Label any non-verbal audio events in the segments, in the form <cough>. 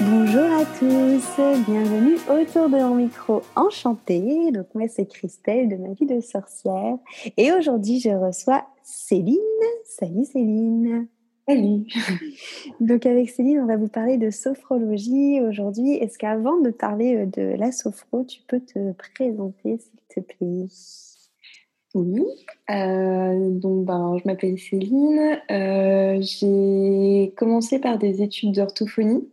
Bonjour à tous, bienvenue autour de mon micro enchanté. Donc moi c'est Christelle de ma vie de sorcière et aujourd'hui je reçois Céline. Salut Céline. Salut. <laughs> Donc avec Céline on va vous parler de sophrologie aujourd'hui. Est-ce qu'avant de parler euh, de la sophro, tu peux te présenter s'il te plaît? Oui, euh, donc ben, je m'appelle Céline. Euh, j'ai commencé par des études d'orthophonie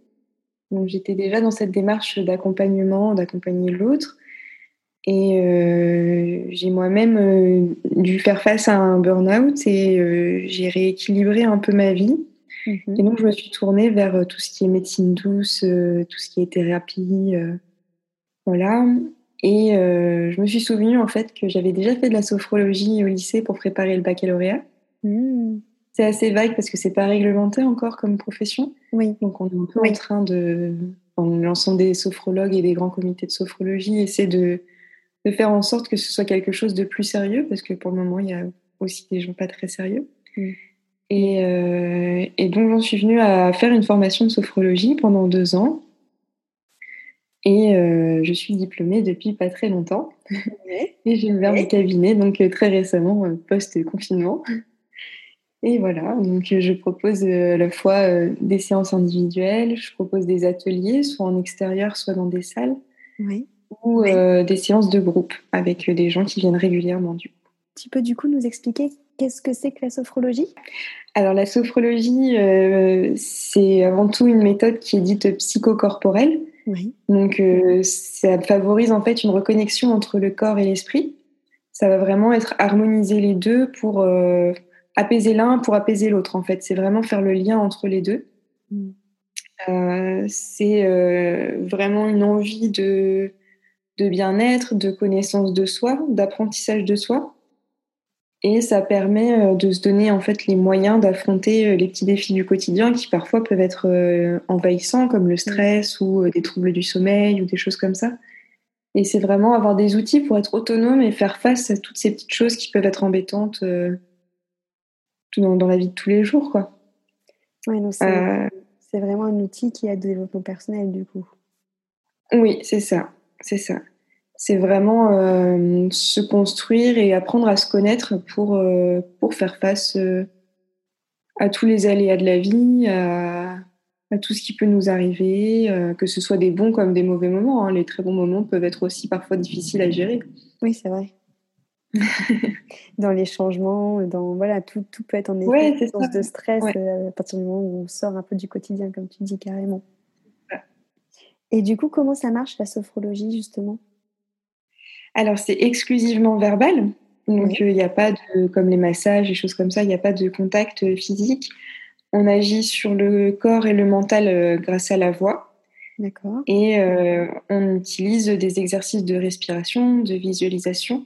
donc j'étais déjà dans cette démarche d'accompagnement, d'accompagner l'autre. Et euh, j'ai moi-même euh, dû faire face à un burn-out et euh, j'ai rééquilibré un peu ma vie. Mhm. Et donc je me suis tournée vers tout ce qui est médecine douce, tout ce qui est thérapie. voilà. Et je me suis souvenue en fait que j'avais déjà fait de la sophrologie au lycée pour préparer le baccalauréat. Mmh. C'est assez vague parce que c'est pas réglementé encore comme profession. Oui. Donc on est un peu en train de, l'ensemble des sophrologues et des grands comités de sophrologie essaie de, de faire en sorte que ce soit quelque chose de plus sérieux parce que pour le moment il y a aussi des gens pas très sérieux. Mm. Et, euh, et, donc j'en suis venue à faire une formation de sophrologie pendant deux ans. Et euh, je suis diplômée depuis pas très longtemps. <laughs> et j'ai ouvert mon cabinet, donc euh, très récemment, post-confinement. Et voilà, donc euh, je propose euh, à la fois euh, des séances individuelles, je propose des ateliers, soit en extérieur, soit dans des salles, ou des séances de groupe avec des gens qui viennent régulièrement. Du coup. Tu peux du coup nous expliquer qu'est-ce que c'est que la sophrologie? Alors la sophrologie, c'est avant tout une méthode qui est dite psychocorporelle. Oui. Donc ça favorise en fait une reconnexion entre le corps et l'esprit. Ça va vraiment être harmoniser les deux pour apaiser l'un pour apaiser l'autre, en fait. C'est vraiment faire le lien entre les deux. Mm. Euh, c'est euh, vraiment une envie de, de bien-être, de connaissance de soi, d'apprentissage de soi. Et ça permet euh, de se donner en fait les moyens d'affronter les petits défis du quotidien qui parfois peuvent être envahissants, comme le stress ou des troubles du sommeil ou des choses comme ça. Et c'est vraiment avoir des outils pour être autonome et faire face à toutes ces petites choses qui peuvent être embêtantes dans, la vie de tous les jours. Quoi. Euh, c'est, vraiment un outil qui aide au développement personnel, du coup. Oui, c'est ça. C'est ça. C'est vraiment euh, se construire et apprendre à se connaître pour, euh, pour faire face à tous les aléas de la vie, à, tout ce qui peut nous arriver, que ce soit des bons comme des mauvais moments. Hein. Les très bons moments peuvent être aussi parfois difficiles à gérer. Oui, c'est vrai. <laughs> dans les changements, dans voilà, tout, tout peut être en effet de stress euh, à partir du moment où on sort un peu du quotidien, comme tu dis carrément. Et du coup, comment ça marche la sophrologie justement? Alors c'est exclusivement verbal, donc il n'y a pas de comme les massages et choses comme ça, il n'y a pas de contact euh, physique. On agit sur le corps et le mental euh, grâce à la voix. D'accord. Et on utilise des exercices de respiration, de visualisation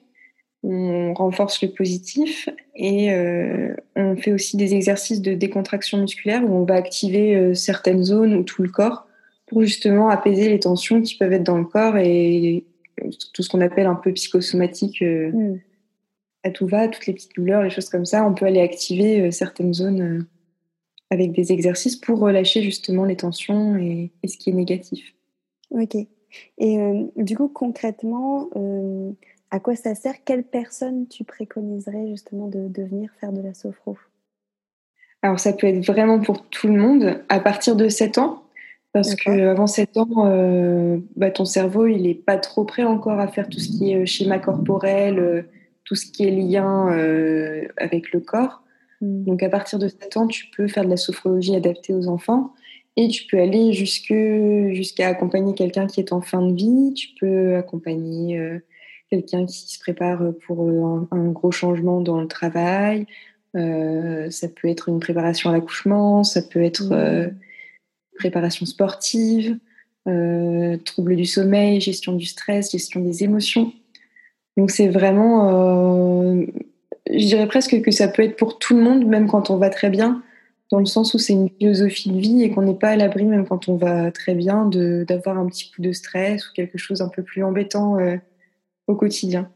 on renforce le positif et euh, on fait aussi des exercices de décontraction musculaire où on va activer euh, certaines zones ou tout le corps pour justement apaiser les tensions qui peuvent être dans le corps et tout ce qu'on appelle un peu psychosomatique euh, mm. à tout va, toutes les petites douleurs, les choses comme ça. On peut aller activer certaines zones avec des exercices pour relâcher justement les tensions et, et ce qui est négatif. Ok. Et du coup, concrètement, à quoi ça sert? Quelle personne tu préconiserais justement de, venir faire de la sophro? Alors ça peut être vraiment pour tout le monde à partir de 7 ans. Parce qu'avant 7 ans, euh, bah, ton cerveau, il n'est pas trop prêt encore à faire tout ce qui est euh, schéma corporel, euh, tout ce qui est lien avec le corps. Hmm. Donc à partir de 7 ans, tu peux faire de la sophrologie adaptée aux enfants et tu peux aller jusqu'à accompagner quelqu'un qui est en fin de vie. Tu peux accompagner quelqu'un qui se prépare pour euh, un, gros changement dans le travail. Euh, ça peut être une préparation à l'accouchement, ça peut être euh, préparation sportive, trouble du sommeil, gestion du stress, gestion des émotions. Donc c'est vraiment, je dirais presque que ça peut être pour tout le monde, même quand on va très bien, dans le sens où c'est une philosophie de vie et qu'on n'est pas à l'abri, même quand on va très bien, d'avoir un petit coup de stress ou quelque chose un peu plus embêtant au quotidien.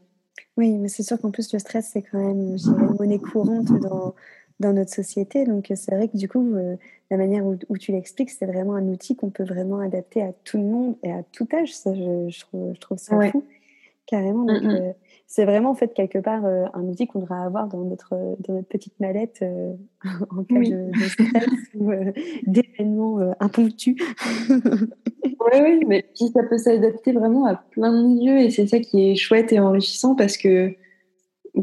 Oui, mais c'est sûr qu'en plus, le stress, c'est quand même une monnaie courante dans, dans notre société. Donc, c'est vrai que du coup, euh, la manière où, tu l'expliques, c'est vraiment un outil qu'on peut vraiment adapter à tout le monde et à tout âge. Ça, je, je, trouve, ça fou, carrément. Donc, euh, c'est vraiment, en fait, quelque part, euh, un outil qu'on devrait avoir dans notre, dans notre petite mallette <laughs> en cas de, stress <laughs> ou d'événements impromptus. <laughs> Oui, oui, mais puis ça peut s'adapter vraiment à plein de milieux et c'est ça qui est chouette et enrichissant parce que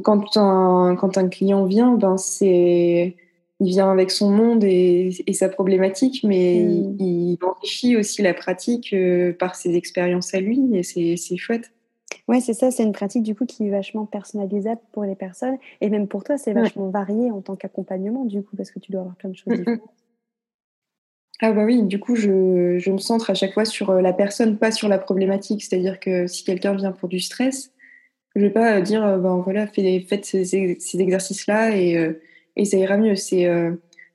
quand un, quand un client vient, ben c'est il vient avec son monde et, et sa problématique, mais mm. il, enrichit aussi la pratique euh, par ses expériences à lui et c'est chouette. Ouais, c'est ça, c'est une pratique du coup qui est vachement personnalisable pour les personnes et même pour toi, c'est vachement varié en tant qu'accompagnement du coup parce que tu dois avoir plein de choses différentes. Ah bah oui, du coup, je, je, me centre à chaque fois sur euh, la personne, pas sur la problématique. C'est-à-dire que si quelqu'un vient pour du stress, je vais pas dire, euh, ben voilà, faites, ces, ces exercices-là et, euh, et, ça ira mieux. C'est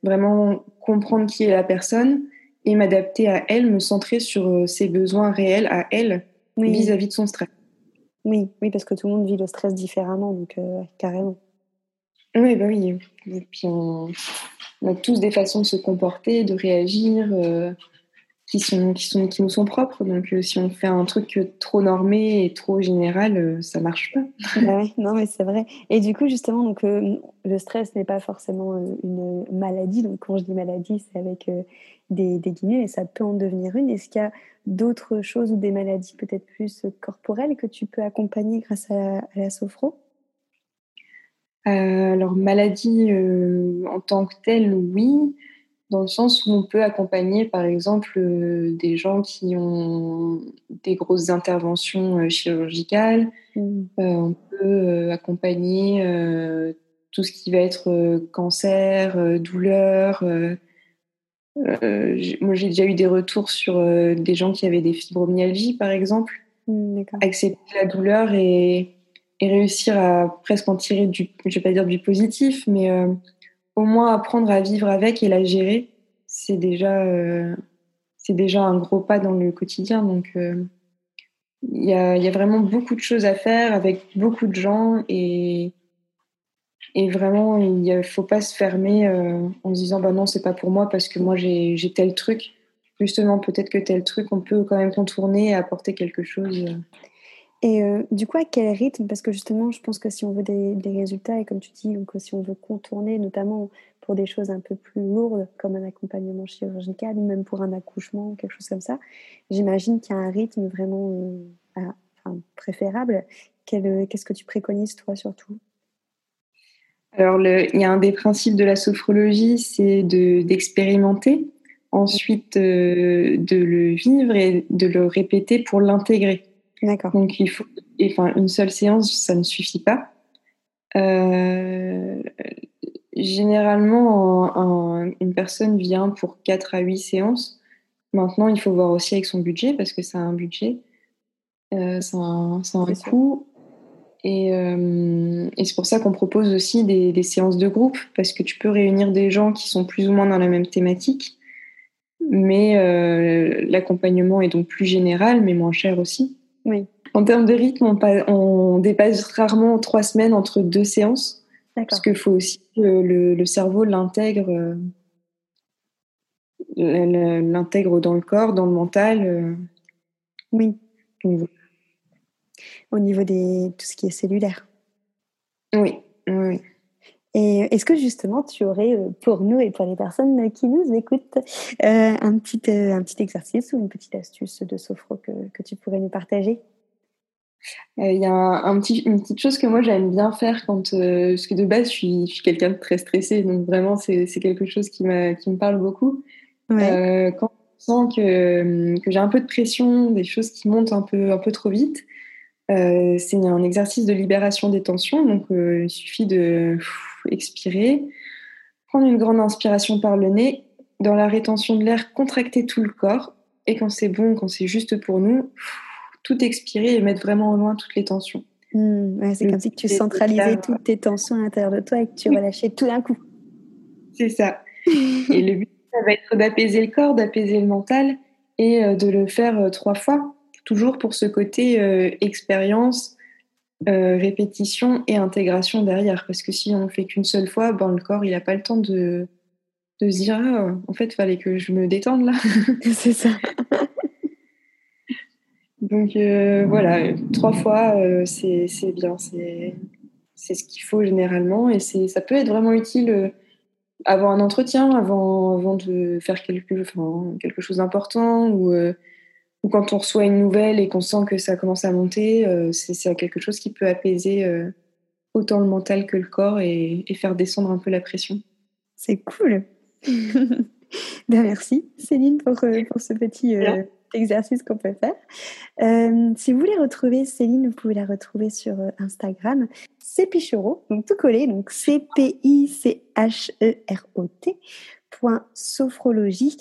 vraiment comprendre qui est la personne et m'adapter à elle, me centrer sur ses besoins réels à elle vis-à-vis de son stress. Oui, oui, parce que tout le monde vit le stress différemment, donc carrément. Oui, bah oui. Et puis on, on a tous des façons de se comporter, de réagir euh, qui, sont, qui, sont, qui nous sont propres. Donc, euh, si on fait un truc trop normé et trop général, euh, ça marche pas. <laughs> Bah non, mais c'est vrai. Et du coup, justement, donc, le stress n'est pas forcément une maladie. Donc, quand je dis maladie, c'est avec des, des guillemets, et ça peut en devenir une. Est-ce qu'il y a d'autres choses ou des maladies peut-être plus corporelles que tu peux accompagner grâce à, à la sophro? Euh, alors, maladie euh, en tant que telle, oui, dans le sens où on peut accompagner, par exemple, euh, des gens qui ont des grosses interventions chirurgicales. Mmh. on peut accompagner tout ce qui va être cancer, douleur. moi, j'ai déjà eu des retours sur des gens qui avaient des fibromyalgies, par exemple. Mmh, accepter la douleur et et réussir à presque en tirer du, je vais pas dire du positif, mais euh, au moins apprendre à vivre avec et la gérer, c'est déjà, euh, déjà un gros pas dans le quotidien. Donc, euh, il y, a, y, a, vraiment beaucoup de choses à faire avec beaucoup de gens et, et vraiment, il ne faut pas se fermer en se disant bah non, c'est pas pour moi parce que moi j'ai tel truc. Justement, peut-être que tel truc, on peut quand même contourner et apporter quelque chose. Et euh, du coup, à quel rythme? Parce que justement, je pense que si on veut des, résultats, et comme tu dis, donc, si on veut contourner, notamment pour des choses un peu plus lourdes, comme un accompagnement chirurgical, ou même pour un accouchement, quelque chose comme ça, j'imagine qu'il y a un rythme vraiment euh, préférable. Euh, qu'est-ce que tu préconises, toi, surtout? Alors, il y a un des principes de la sophrologie, c'est d'expérimenter, ensuite de le vivre et de le répéter pour l'intégrer. D'accord. Donc, il faut, enfin, une seule séance, ça ne suffit pas. Euh, généralement, une personne vient pour 4 à 8 séances. Maintenant, il faut voir aussi avec son budget parce que ça a un budget, euh, ça a un, un coût. Et, euh, et c'est pour ça qu'on propose aussi des, des, séances de groupe parce que tu peux réunir des gens qui sont plus ou moins dans la même thématique. Mais euh, l'accompagnement est donc plus général, mais moins cher aussi. Oui. En termes de rythme, on, dépasse rarement trois semaines entre deux séances. Parce qu'il faut aussi que le, cerveau l'intègre euh, l'intègre dans le corps, dans le mental. Euh. Oui. Au niveau de tout ce qui est cellulaire. Oui, oui. Et est-ce que justement tu aurais euh, pour nous et pour les personnes qui nous écoutent un, petit, un petit exercice ou une petite astuce de sophro que, que tu pourrais nous partager? Il y a un, petit, une petite chose que moi j'aime bien faire quand, euh, parce que de base je suis, je suis quelqu'un de très stressé, donc vraiment c'est quelque chose qui, qui me parle beaucoup. Euh, quand je sens que, que j'ai un peu de pression, des choses qui montent un peu, un peu trop vite, euh, c'est un exercice de libération des tensions. Donc il suffit de expirer, prendre une grande inspiration par le nez, dans la rétention de l'air, contracter tout le corps, et quand c'est bon, quand c'est juste pour nous, tout expirer et mettre vraiment au loin toutes les tensions. Hmm, c'est comme si tu centralisais toutes tes tensions à l'intérieur de toi et que tu <laughs> relâchais tout d'un coup. C'est ça. <laughs> et le but, ça va être d'apaiser le corps, d'apaiser le mental et euh, de le faire euh, trois fois, toujours pour ce côté euh, expérience, répétition et intégration derrière. Parce que si on ne fait qu'une seule fois, ben, le corps, il n'a pas le temps de, de se dire ah, en fait, il fallait que je me détende là. <laughs> c'est ça. <laughs> Donc voilà, trois fois, c'est bien, c'est ce qu'il faut généralement et ça peut être vraiment utile avant un entretien, avant, avant de faire quelque, enfin, quelque chose d'important ou, euh, ou quand on reçoit une nouvelle et qu'on sent que ça commence à monter, euh, c'est quelque chose qui peut apaiser euh, autant le mental que le corps et, faire descendre un peu la pression. C'est cool. <laughs> ben merci Céline pour, pour ce petit exercice qu'on peut faire. Euh, si vous voulez retrouver Céline, vous pouvez la retrouver sur euh, Instagram. C'est Pichero, donc tout collé, donc C-P-I-C-H-E-R-O-T, point sophrologie.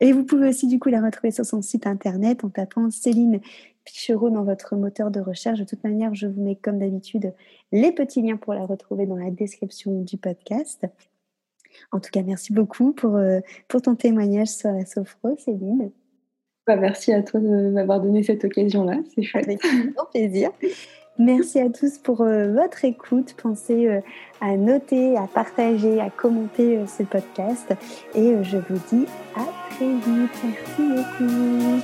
Et vous pouvez aussi du coup la retrouver sur son site internet en tapant Céline Pichero dans votre moteur de recherche. De toute manière, je vous mets comme d'habitude les petits liens pour la retrouver dans la description du podcast. En tout cas, merci beaucoup pour, euh, pour ton témoignage sur la sophro, Céline. Bah, merci à toi de m'avoir donné cette occasion-là. C'est chouette. Avec grand plaisir. Merci à tous pour euh, votre écoute. Pensez euh, à noter, à partager, à commenter ce podcast. Et je vous dis à très vite. Merci beaucoup.